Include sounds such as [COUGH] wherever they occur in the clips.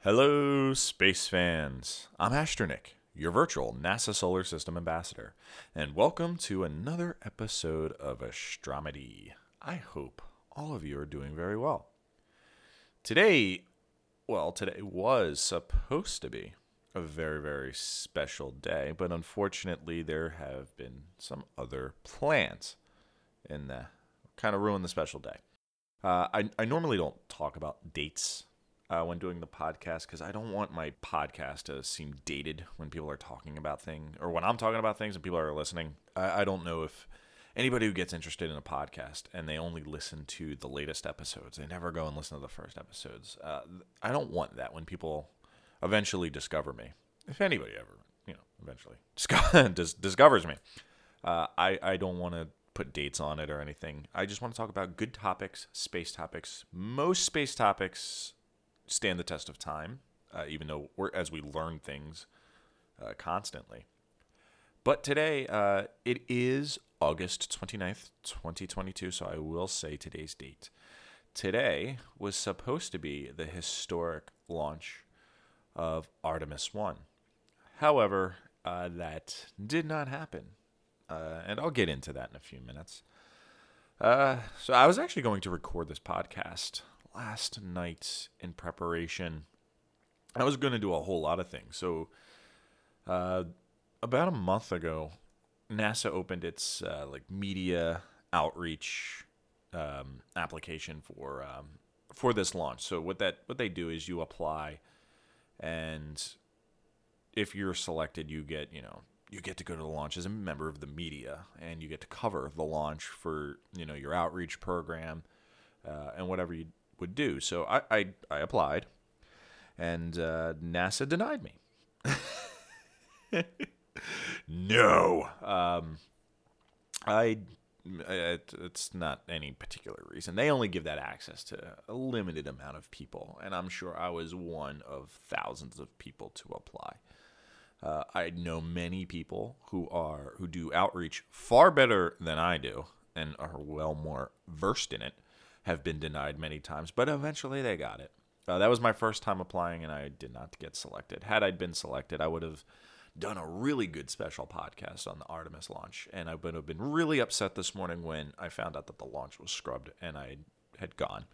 Hello, space fans. I'm Astronick, your virtual NASA Solar System ambassador, and welcome to another episode of Astromedy. I hope all of you are doing very well. Today, well, today was supposed to be a very, very special day, but unfortunately, there have been some other plans and uh, kind of ruined the special day. Uh, I, I normally don't talk about dates uh, when doing the podcast because I don't want my podcast to seem dated when people are talking about things or when I'm talking about things and people are listening. I, I don't know if anybody who gets interested in a podcast and they only listen to the latest episodes, they never go and listen to the first episodes. Uh, I don't want that when people eventually discover me. If anybody ever, you know, eventually [LAUGHS] dis- discovers me, uh, I, I don't want to put dates on it or anything. I just want to talk about good topics, space topics. Most space topics stand the test of time, uh, even though we're, as we learn things uh, constantly. But today, uh, it is August 29th, 2022, so I will say today's date. Today was supposed to be the historic launch of Artemis 1. However, uh, that did not happen. Uh, and I'll get into that in a few minutes. Uh, so I was actually going to record this podcast last night in preparation. I was going to do a whole lot of things. So, uh, about a month ago, NASA opened its uh, like media outreach um, application for um, for this launch. So what that what they do is you apply, and if you're selected, you get you know you get to go to the launch as a member of the media, and you get to cover the launch for you know your outreach program uh, and whatever you would do. So I I, I applied, and uh, NASA denied me. [LAUGHS] no, um, I. It, it's not any particular reason. They only give that access to a limited amount of people, and I'm sure I was one of thousands of people to apply. Uh, I know many people who are who do outreach far better than I do and are well more versed in it have been denied many times, but eventually they got it. Uh, that was my first time applying, and I did not get selected. Had I been selected, I would have done a really good special podcast on the Artemis launch, and I would have been really upset this morning when I found out that the launch was scrubbed and I had gone.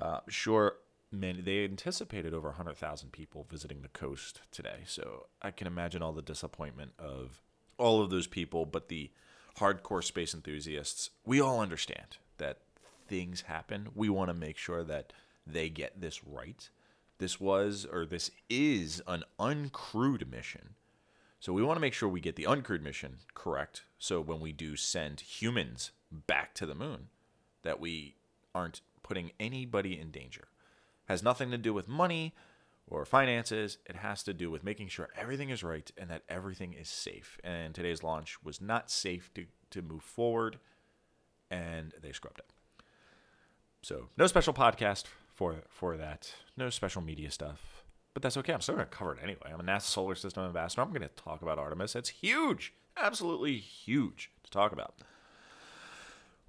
Uh, sure, many, they anticipated over 100,000 people visiting the coast today, so I can imagine all the disappointment of all of those people, but the hardcore space enthusiasts, we all understand that things happen, we want to make sure that they get this right. This was, or this is, an uncrewed mission. So we want to make sure we get the uncrewed mission correct. So when we do send humans back to the moon, that we aren't putting anybody in danger. Has nothing to do with money or finances. It has to do with making sure everything is right and that everything is safe. And today's launch was not safe to, to move forward, and they scrubbed it. So no special podcast for for that. No special media stuff. But that's okay. I'm still going to cover it anyway. I'm a NASA Solar System ambassador. I'm going to talk about Artemis. It's huge, absolutely huge to talk about.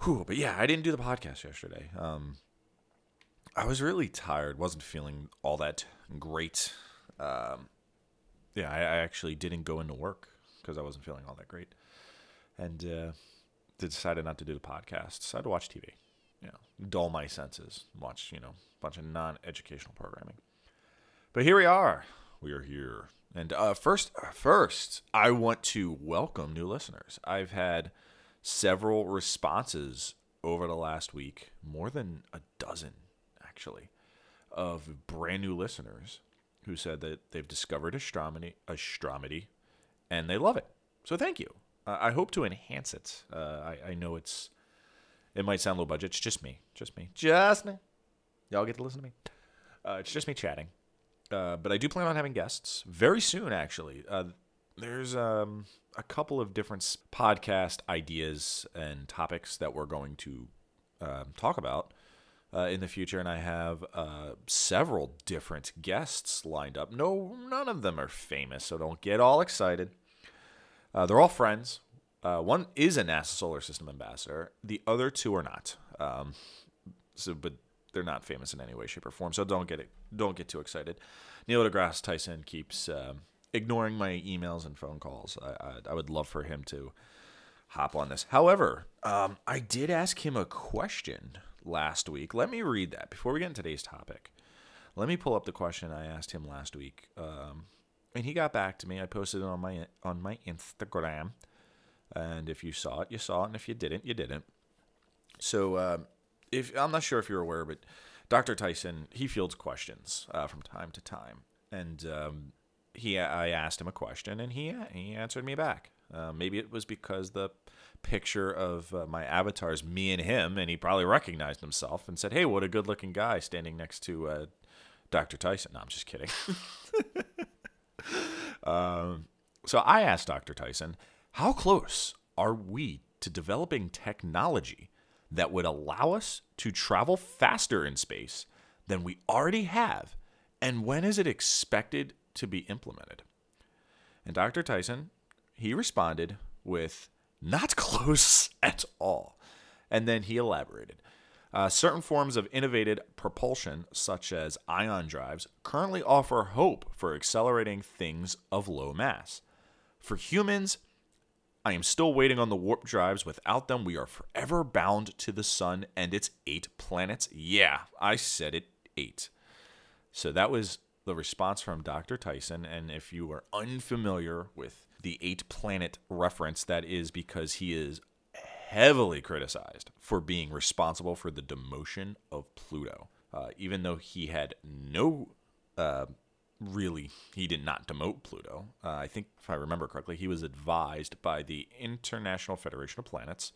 Whew, but yeah, I didn't do the podcast yesterday. Um, I was really tired. wasn't feeling all that great. Um, yeah, I, I, actually didn't go into work because I wasn't feeling all that great, and uh, decided not to do the podcast. So I decided to watch TV you know, dull my senses, watch, you know, a bunch of non educational programming. But here we are. We are here. And uh, first, uh, first, I want to welcome new listeners. I've had several responses over the last week, more than a dozen actually, of brand new listeners who said that they've discovered astronomy, astronomy, and they love it. So thank you. Uh, I hope to enhance it. Uh, I, I know it's it might sound low budget. It's just me. Just me. Just me. Y'all get to listen to me. Uh, it's just me chatting. Uh, but I do plan on having guests very soon, actually. Uh, there's um, a couple of different podcast ideas and topics that we're going to um, talk about uh, in the future, and I have uh, several different guests lined up. No, none of them are famous, so don't get all excited. Uh, they're all friends Uh, one is a NASA Solar System ambassador. The other two are not. Um, so, but they're not famous in any way, shape, or form. So don't get it. Don't get too excited. Neil deGrasse Tyson keeps um, ignoring my emails and phone calls. I, I, I, would love for him to hop on this. However, um, I did ask him a question last week. Let me read that before we get into today's topic. Let me pull up the question I asked him last week, um, and he got back to me. I posted it on my on my Instagram, and if you saw it, you saw it, and if you didn't, you didn't. So, uh, if I'm not sure if you're aware, but Dr. Tyson he fields questions uh, from time to time, and um, he I asked him a question, and he he answered me back. Uh, maybe it was because the picture of uh, my avatar's me and him, and he probably recognized himself and said, "Hey, what a good-looking guy standing next to uh, Dr. Tyson." No, I'm just kidding. [LAUGHS] um, so I asked Dr. Tyson, "How close are we to developing technology that would allow us to travel faster in space than we already have, and when is it expected to be implemented?" And Dr. Tyson, he responded with not [LAUGHS] close at all. And then he elaborated. Uh, certain forms of innovated propulsion, such as ion drives, currently offer hope for accelerating things of low mass. For humans, I am still waiting on the warp drives. Without them, we are forever bound to the sun and its eight planets. Yeah, I said it, eight. So that was the response from Dr. Tyson. And if you are unfamiliar with the eight planet reference, that is because he is heavily criticized for being responsible for the demotion of Pluto. Uh, even though he had no, uh, really, he did not demote Pluto. Uh, I think, if I remember correctly, he was advised by the International Federation of Planets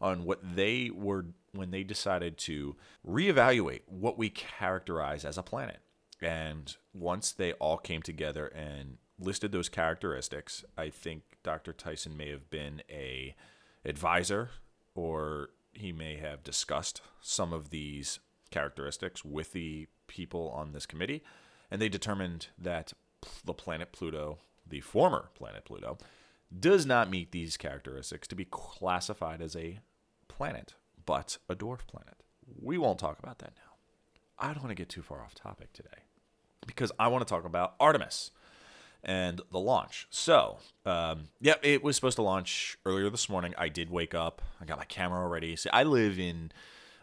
on what they were when they decided to reevaluate what we characterize as a planet. And once they all came together and listed those characteristics. I think Dr. Tyson may have been a advisor or he may have discussed some of these characteristics with the people on this committee and they determined that the planet Pluto, the former planet Pluto, does not meet these characteristics to be classified as a planet, but a dwarf planet. We won't talk about that now. I don't want to get too far off topic today because I want to talk about Artemis and the launch. So, um, yeah, it was supposed to launch earlier this morning. I did wake up. I got my camera ready. See, I live in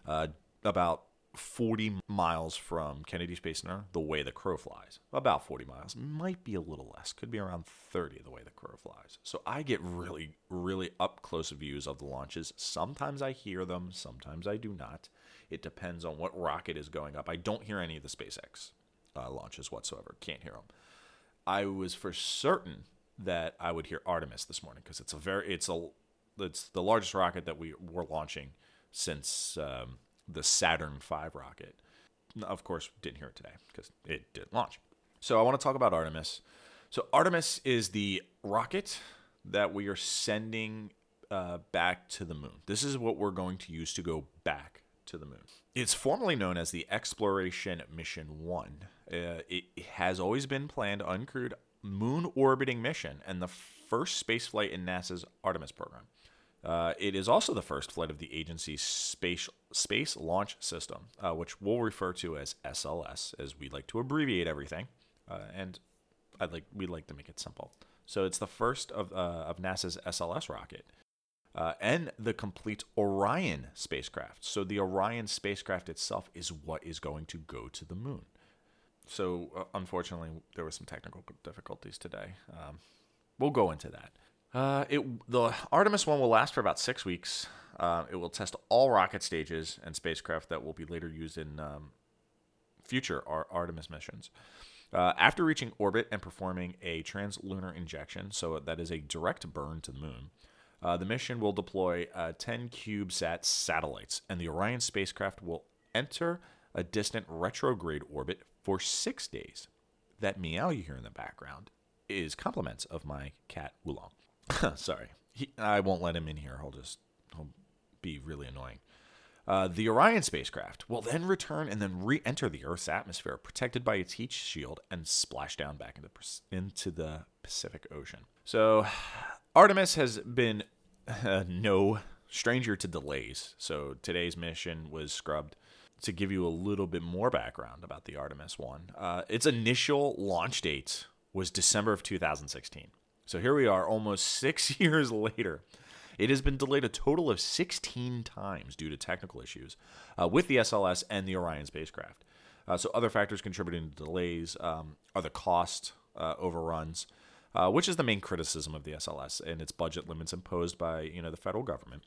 uh, about 40 miles from Kennedy Space Center, the way the crow flies. About 40 miles. Might be a little less. Could be around 30 the way the crow flies. So I get really, really up close views of the launches. Sometimes I hear them, sometimes I do not. It depends on what rocket is going up. I don't hear any of the SpaceX uh, launches whatsoever. Can't hear them. I was for certain that I would hear Artemis this morning because it's a very it's a it's the largest rocket that we were launching since um, the Saturn V rocket. Of course, didn't hear it today because it didn't launch. So I want to talk about Artemis. So Artemis is the rocket that we are sending uh, back to the moon. This is what we're going to use to go back to the moon. It's formally known as the Exploration Mission 1. Uh, it has always been planned uncrewed moon orbiting mission and the first spaceflight in NASA's Artemis program. Uh, it is also the first flight of the agency's space space launch system, uh, which we'll refer to as SLS, as we like to abbreviate everything, uh, and I'd like we like to make it simple. So it's the first of uh, of NASA's SLS rocket, uh, and the complete Orion spacecraft. So the Orion spacecraft itself is what is going to go to the moon. So uh, unfortunately, there were some technical difficulties today. Um, we'll go into that. Uh, it the Artemis one will last for about six weeks. Uh, it will test all rocket stages and spacecraft that will be later used in um, future Ar- Artemis missions. Uh, after reaching orbit and performing a translunar injection, so that is a direct burn to the moon, uh, the mission will deploy uh, 10 CubeSat satellites, and the Orion spacecraft will enter a distant retrograde orbit for six days. That meow you hear in the background is compliments of my cat Oolong. [LAUGHS] Sorry, he, I won't let him in here. He'll just he'll be really annoying. Uh, the Orion spacecraft will then return and then re-enter the Earth's atmosphere, protected by its heat shield, and splash down back into into the Pacific Ocean. So, Artemis has been [LAUGHS] uh, no stranger to delays. So today's mission was scrubbed to give you a little bit more background about the Artemis 1. Uh, its initial launch date was December of 2016. So here we are, almost [LAUGHS] six years later. It has been delayed a total of 16 times due to technical issues uh, with the SLS and the Orion spacecraft. Uh, so other factors contributing to delays um, are the cost uh, overruns, uh, which is the main criticism of the SLS and its budget limits imposed by you know the federal government.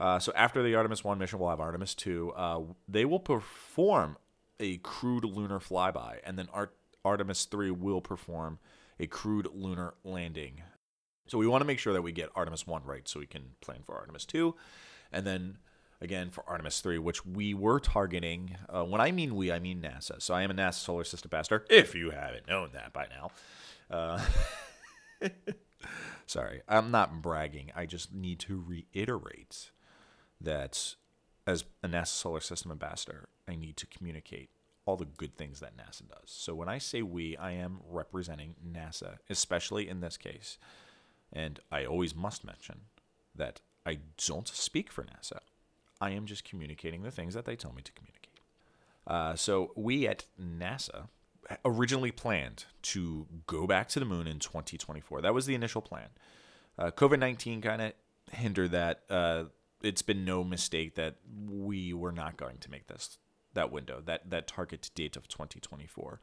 Uh, so after the Artemis 1 mission, we'll have Artemis 2. Uh, they will perform a crewed lunar flyby, and then Ar- Artemis 3 will perform a crewed lunar landing. So we want to make sure that we get Artemis 1 right so we can plan for Artemis 2. And then again for Artemis 3, which we were targeting. Uh, when I mean we, I mean NASA. So I am a NASA Solar System Ambassador, if you haven't known that by now. Uh, [LAUGHS] sorry, I'm not bragging. I just need to reiterate that as a NASA Solar System Ambassador, I need to communicate all the good things that NASA does. So when I say we, I am representing NASA, especially in this case. And I always must mention that I don't speak for NASA. I am just communicating the things that they tell me to communicate. Uh, so we at NASA originally planned to go back to the moon in 2024. That was the initial plan. Uh, COVID 19 kind of hindered that. Uh, it's been no mistake that we were not going to make this that window, that that target date of 2024.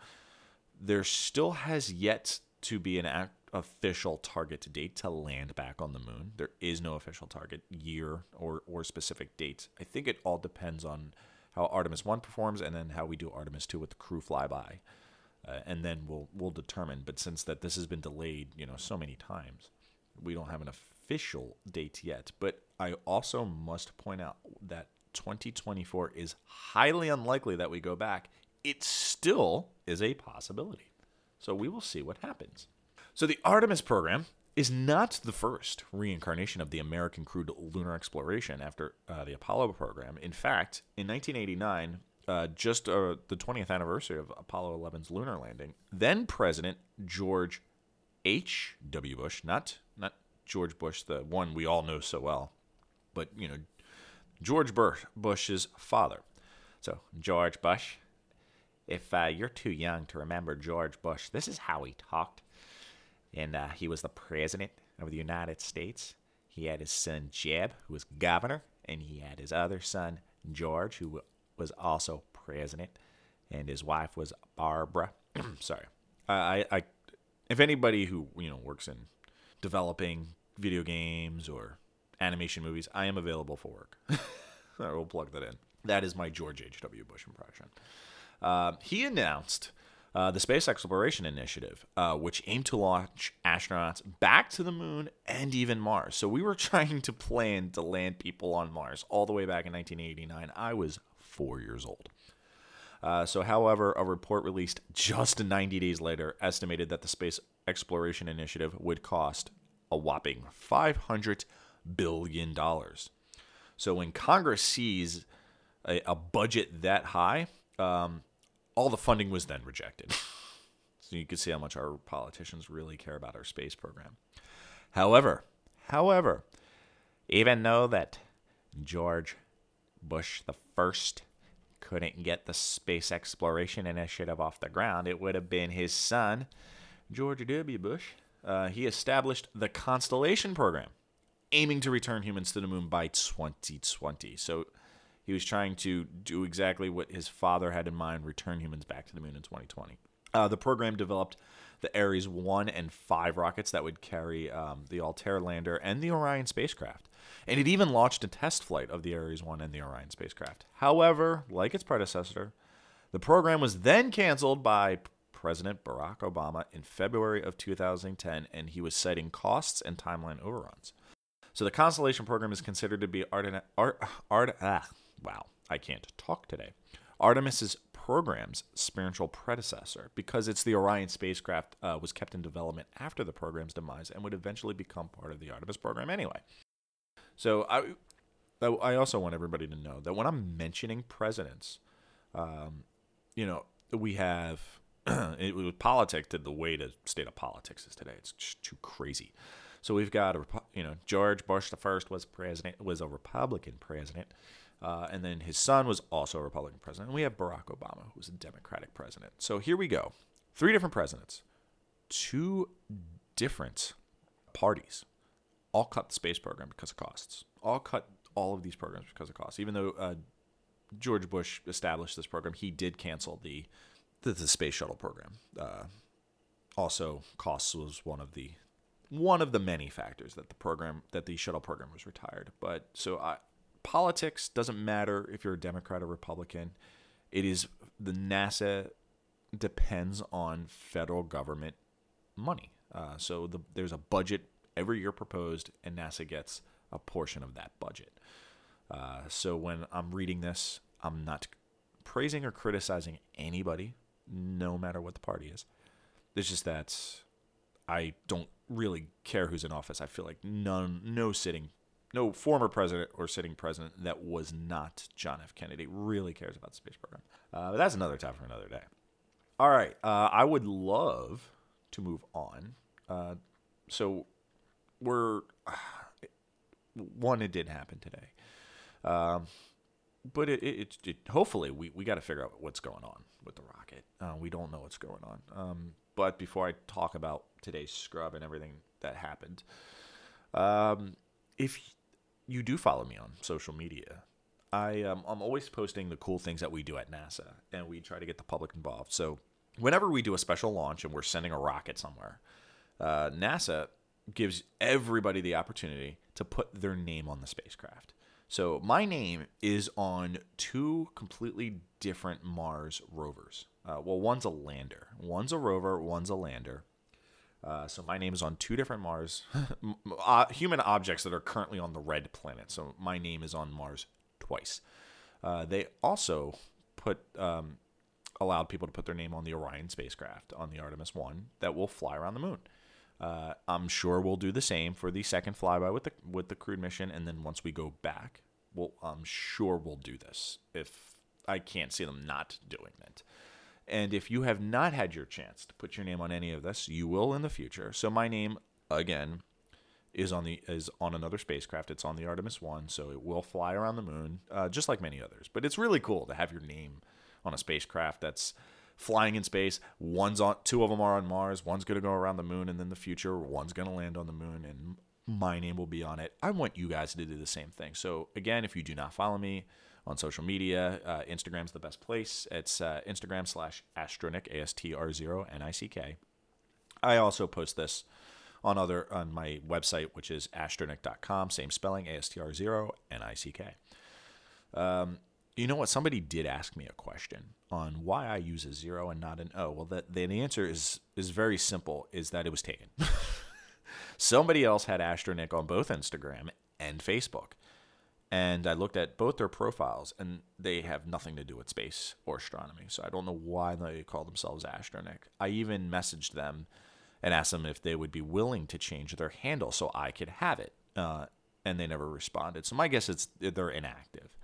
There still has yet to be an act, official target date to land back on the moon. There is no official target year or or specific date. I think it all depends on how Artemis 1 performs and then how we do Artemis 2 with the crew flyby. Uh, and then we'll we'll determine. But since that this has been delayed, you know, so many times, we don't have an official date yet. But I also must point out that 2024 is highly unlikely that we go back. It still is a possibility. So we will see what happens. So the Artemis program is not the first reincarnation of the American crewed lunar exploration after uh, the Apollo program. In fact, in 1989, uh, just uh, the 20th anniversary of Apollo 11's lunar landing, then President George H. W. Bush, not not George Bush, the one we all know so well, but you know George Bush's father. So George Bush, if uh, you're too young to remember George Bush, this is how he talked. And uh, he was the president of the United States. He had his son Jeb, who was governor, and he had his other son George, who was also president, and his wife was Barbara. [CLEARS THROAT] Sorry, I, I, if anybody who you know works in developing video games or animation movies, I am available for work. [LAUGHS] I will plug that in. That is my George H.W. Bush impression. Uh, he announced uh, the Space Exploration Initiative, uh, which aimed to launch astronauts back to the moon and even Mars. So we were [LAUGHS] trying to plan to land people on Mars all the way back in 1989. I was four years old. Uh, so, however, a report released just 90 days later estimated that the Space Exploration Initiative would cost a whopping 500 billion dollars. So when Congress sees a, a budget that high, um, all the funding was then rejected. [LAUGHS] so you can see how much our politicians really care about our space program. However, however, even though that George Bush the first couldn't get the space exploration initiative off the ground, it would have been his son, George W. Bush. Uh, he established the Constellation program, aiming to return humans to the moon by 2020. So he was trying to do exactly what his father had in mind return humans back to the moon in 2020. Uh, the program developed the Ares 1 and 5 rockets that would carry um, the Altair lander and the Orion spacecraft. And it even launched a test flight of the Ares 1 and the Orion spacecraft. However, like its predecessor, the program was then canceled by President Barack Obama in February of 2010, and he was citing costs and timeline overruns. So the Constellation program is considered to be Art, Art, Art ah, wow, I can't talk today. Artemis's program's spiritual predecessor because it's the Orion spacecraft uh, was kept in development after the program's demise and would eventually become part of the Artemis program anyway. So I, I also want everybody to know that when I'm mentioning presidents, um, you know, we have [CLEARS THROAT] it, politics, the way the state of politics is today, it's just too crazy. So we've got a you know, George Bush the first was president, was a Republican president, uh, and then his son was also a Republican president. And we have Barack Obama, who was a Democratic president. So here we go, three different presidents, two different parties, all cut the space program because of costs. All cut all of these programs because of costs. Even though uh, George Bush established this program, he did cancel the the, the space shuttle program. Uh, also, costs was one of the one of the many factors that the program that the shuttle program was retired. But so I, politics doesn't matter if you're a Democrat or Republican. It is the NASA depends on federal government money. Uh, so the, there's a budget every year proposed, and NASA gets a portion of that budget. Uh, so when I'm reading this, I'm not praising or criticizing anybody, no matter what the party is. It's just that I don't really care who's in office. I feel like none, no sitting, no former president or sitting president that was not John F. Kennedy really cares about the space program. Uh, but that's another time for another day. All right, uh, I would love to move on. Uh, so we're [SIGHS] one. It did happen today. Um, but it, it, it, hopefully we, we got to figure out what's going on with the rocket. Uh, we don't know what's going on. Um, but before I talk about today's scrub and everything that happened, um, if you do follow me on social media, I um, I'm always posting the cool things that we do at NASA, and we try to get the public involved. So whenever we do a special launch and we're sending a rocket somewhere, uh, NASA gives everybody the opportunity to put their name on the spacecraft. So my name is on two completely different Mars rovers. Uh, well, one's a lander, one's a rover, one's a lander. Uh, so my name is on two different Mars [LAUGHS] uh, human objects that are currently on the red planet. So my name is on Mars twice. Uh, they also put um, allowed people to put their name on the Orion spacecraft on the Artemis One that will fly around the moon. Uh, I'm sure we'll do the same for the second flyby with the with the crewed mission, and then once we go back, we'll I'm sure we'll do this. If I can't see them not doing it, and if you have not had your chance to put your name on any of this, you will in the future. So my name again is on the is on another spacecraft. It's on the Artemis One, so it will fly around the moon, uh, just like many others. But it's really cool to have your name on a spacecraft that's flying in space. One's on, two of them are on Mars. One's going to go around the moon, and then the future, one's going to land on the moon, and my name will be on it. I want you guys to do the same thing. So again, if you do not follow me on social media, uh, Instagram's the best place. It's uh, Instagram slash Astronick, A S T R zero N I C K. I also post this on other on my website, which is astronick.com. Same spelling, A S T R zero N I C K. Um, you know what? Somebody did ask me a question on why I use a zero and not an O. Well, that the answer is is very simple: is that it was taken. [LAUGHS] Somebody else had Astronick on both Instagram and Facebook, and I looked at both their profiles, and they have nothing to do with space or astronomy. So I don't know why they call themselves Astronick. I even messaged them and asked them if they would be willing to change their handle so I could have it, uh, and they never responded. So my guess is they're inactive.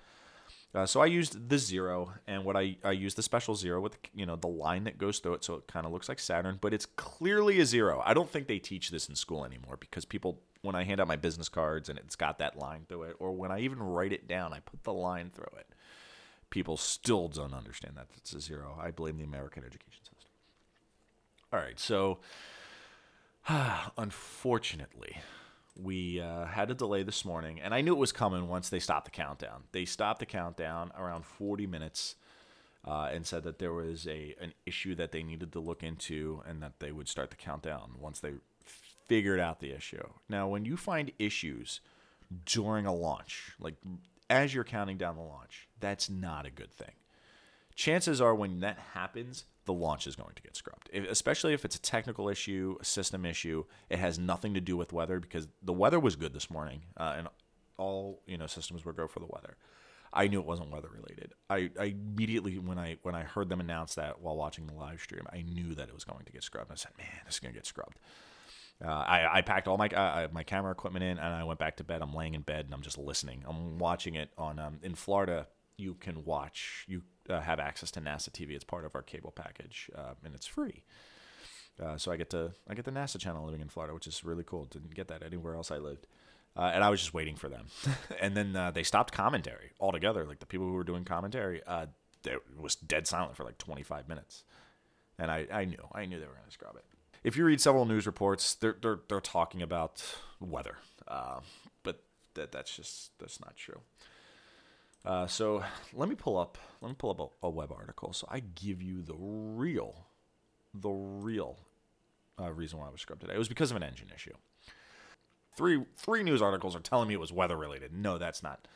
Uh, so I used the zero, and what I I used the special zero with you know the line that goes through it, so it kind of looks like Saturn, but it's clearly a zero. I don't think they teach this in school anymore because people when I hand out my business cards and it's got that line through it, or when I even write it down, I put the line through it. People still don't understand that it's a zero. I blame the American education system. All right, so [SIGHS] unfortunately, we uh, had a delay this morning, and I knew it was coming once they stopped the countdown. They stopped the countdown around 40 minutes uh, and said that there was a an issue that they needed to look into, and that they would start the countdown once they figured out the issue. Now, when you find issues during a launch, like as you're counting down the launch, that's not a good thing. Chances are, when that happens, the launch is going to get scrubbed. If, especially if it's a technical issue, a system issue, it has nothing to do with weather because the weather was good this morning, uh, and all you know systems were go for the weather. I knew it wasn't weather related. I, I, immediately when I when I heard them announce that while watching the live stream, I knew that it was going to get scrubbed. I said, "Man, this is going to get scrubbed." Uh, I, I packed all my uh, my camera equipment in, and I went back to bed. I'm laying in bed and I'm just listening. I'm watching it on um, in Florida. You can watch you uh, have access to NASA TV. It's part of our cable package, uh, and it's free. Uh, so I get to I get the NASA channel living in Florida, which is really cool. Didn't get that anywhere else I lived. Uh, and I was just waiting for them. [LAUGHS] and then uh, they stopped commentary altogether. Like the people who were doing commentary, uh, it was dead silent for like 25 minutes. And I, I knew I knew they were going to scrub it. If you read several news reports, they're they're, they're talking about weather, but that that's just that's not true. Uh, so let me pull up let me pull up a, a, web article so I give you the real the real uh, reason why I was scrubbed today. It was because of an engine issue. Three three news articles are telling me it was weather related. No, that's not.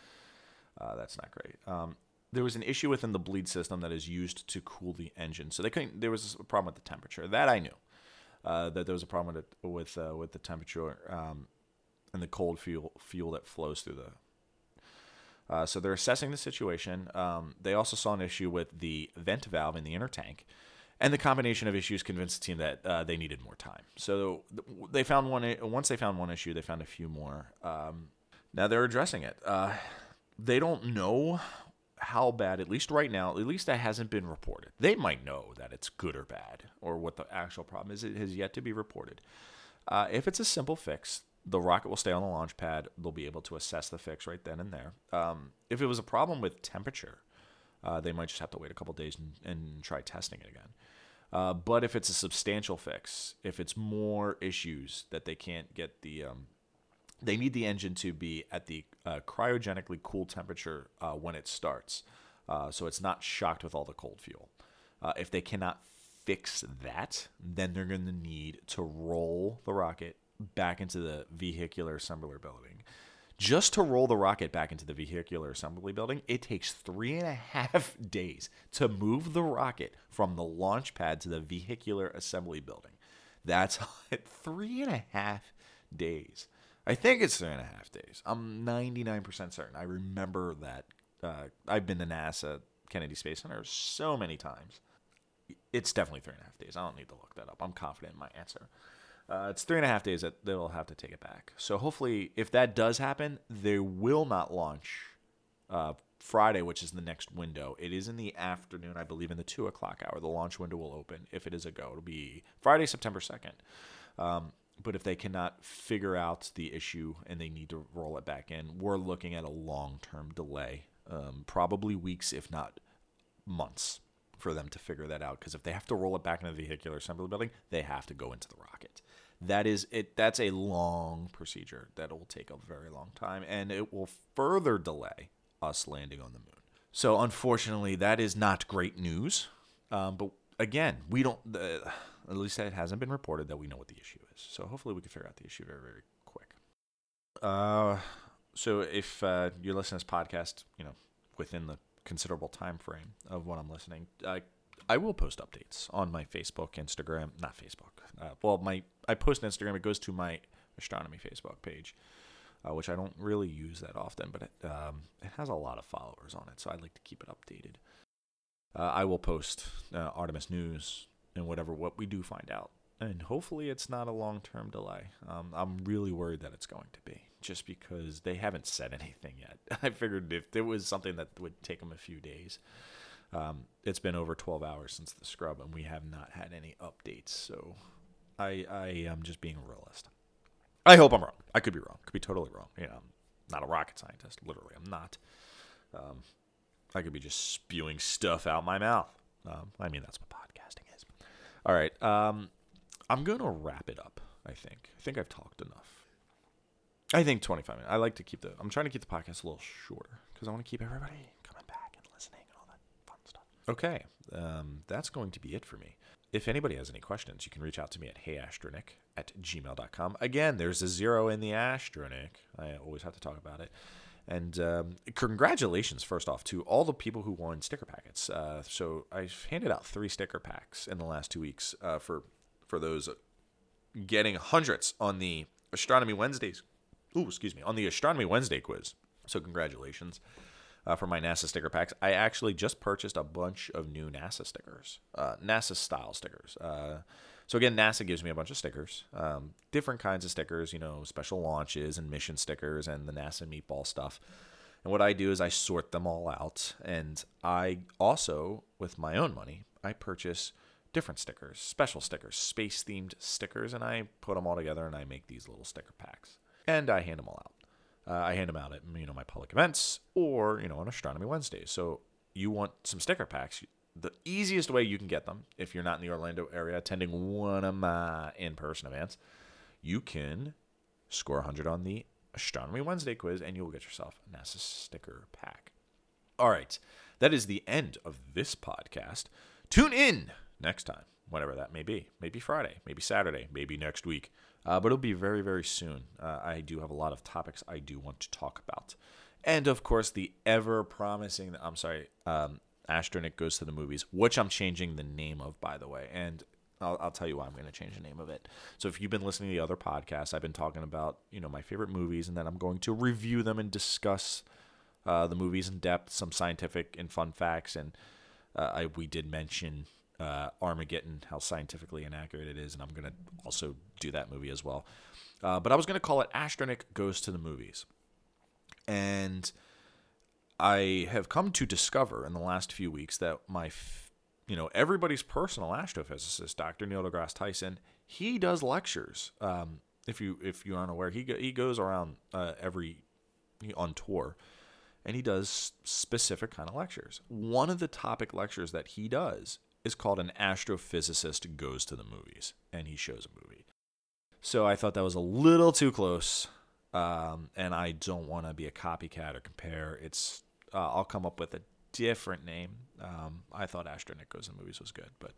Uh, that's not great. Um, there was an issue within the bleed system that is used to cool the engine. So they couldn't. There was a problem with the temperature. That I knew. Uh, that there was a problem with it, with uh, with the temperature um, and the cold fuel fuel that flows through the uh, so they're assessing the situation. Um, they also saw an issue with the vent valve in the inner tank, and the combination of issues convinced the team that uh, they needed more time. So they found one. Once they found one issue, they found a few more. Um, now they're addressing it. Uh, they don't know how bad, at least right now, at least that hasn't been reported. They might know that it's good or bad, or what the actual problem is. It has yet to be reported. Uh, if it's a simple fix, the rocket will stay on the launch pad. They'll be able to assess the fix right then and there. Um, if it was a problem with temperature, uh, they might just have to wait a couple days and, and, try testing it again. Uh, but if it's a substantial fix, if it's more issues that they can't get the, um, they need the engine to be at the uh, cryogenically cool temperature uh, when it starts, uh, so it's not shocked with all the cold fuel. Uh, if they cannot fix that, then they're going to need to roll the rocket back into the vehicular assembly building. Just to roll the rocket back into the vehicular assembly building, it takes three and a half [LAUGHS] days to move the rocket from the launch pad to the vehicular assembly building. That's [LAUGHS] three and a half days. I think it's three and a half days. I'm 99% certain. I remember that. Uh, I've been to NASA Kennedy Space Center so many times. It's definitely three and a half days. I don't need to look that up. I'm confident in my answer. Uh, it's three and a half days that they'll have to take it back. So hopefully, if that does happen, they will not launch uh, Friday, which is the next window. It is in the afternoon, I believe, in the two o'clock hour. The launch window will open if it is a go. It'll be Friday, September second. Um, but if they cannot figure out the issue and they need to roll it back in, we're looking at a long-term delay, um, probably weeks, if not months, for them to figure that out. Because if they have to roll it back into the vehicular assembly building, they have to go into the rocket that is it that's a long procedure that will take a very long time and it will further delay us landing on the moon. So unfortunately that is not great news. Um, but again we don't uh, at least it hasn't been reported that we know what the issue is. So hopefully we can figure out the issue very very quick. Uh, so if uh, you're listening to this podcast you know within the considerable time frame of when i'm listening uh, I will post updates on my Facebook, Instagram, not Facebook. Uh, well, my I post on Instagram. It goes to my astronomy Facebook page, uh, which I don't really use that often, but it, um, it has a lot of followers on it, so I like to keep it updated. Uh, I will post uh, Artemis news and whatever what we do find out, and hopefully it's not a long term delay. Um, I'm really worried that it's going to be, just because they haven't said [LAUGHS] anything yet. I figured if there was something that would take them a few days. Um, it's been over 12 hours since the scrub, and we have not had any updates. So I, I am just being a realist. I hope I'm wrong. I could be wrong. Could be totally wrong. You know, I'm not a rocket scientist. Literally, I'm not. Um, I could be just spewing stuff out my mouth. Um, I mean, that's what podcasting is. All right. Um, I'm going to wrap it up, I think. I think I've talked enough. I think 25 minutes. I like to keep the, I'm trying to keep the podcast a little shorter because I want to keep everybody Okay, um, that's going to be it for me. If anybody has any questions, you can reach out to me at heyastronick at gmail.com. Again, there's a zero in the astronick. I always have to talk about it. And um, congratulations, first off, to all the people who won sticker packets. Uh, so I've handed out three sticker packs in the last two weeks uh, for for those getting hundreds on the Astronomy Wednesdays. Ooh, excuse me, on the Astronomy Wednesday quiz. So congratulations uh, for my NASA sticker packs. I actually just purchased a bunch of new NASA stickers, uh, NASA style stickers. Uh, so again, NASA gives me a bunch of stickers, um, different kinds of stickers, you know, special launches and mission stickers and the NASA meatball stuff. And what I do is I sort them all out, and I also, with my own money, I purchase different stickers, special stickers, space themed stickers, and I put them all together and I make these little sticker packs. And I hand them all out. Uh, I hand them out at you know my public events or you know on Astronomy Wednesdays. So you want some sticker packs? The easiest way you can get them, if you're not in the Orlando area attending one of my in-person events, you can score 100 on the Astronomy Wednesday quiz, and you will get yourself a NASA sticker pack. All right, that is the end of this podcast. Tune in next time, whatever that may be. Maybe Friday, maybe Saturday, maybe next week. Uh, but it'll be very, very soon. Uh, I do have a lot of topics I do want to talk about. And of course, the ever promising, I'm sorry, um, Goes to the Movies, which I'm changing the name of, by the way. And I'll, I'll tell you why I'm going to change the name of it. So if you've been listening to the other podcasts, I've been talking about you know my favorite movies, and then I'm going to review them and discuss uh, the movies in depth, some scientific and fun facts, and uh, I, we did mention uh, Armageddon, how scientifically inaccurate it is, and I'm going to also do that movie as well. Uh, but I was going to call it Astronick Goes to the Movies, and I have come to discover in the last few weeks that my f- you know, everybody's personal astrophysicist, Dr. Neil deGrasse Tyson, he does lectures. Um, if you if you aren't aware, he go, he goes around uh, every on tour, and he does specific kind of lectures. One of the topic lectures that he does is called an astrophysicist goes to the movies, and he shows a movie. So I thought that was a little too close, um, and I don't want to be a copycat or compare. It's uh, I'll come up with a different name. Um, I thought Astronick Goes in Movies was good, but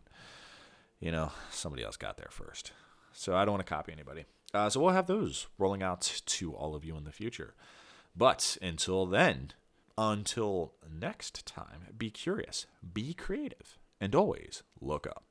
you know somebody else got there first, so I don't want to copy anybody. Uh, so we'll have those rolling out to all of you in the future. But until then, until next time, be curious, be creative, and always look up.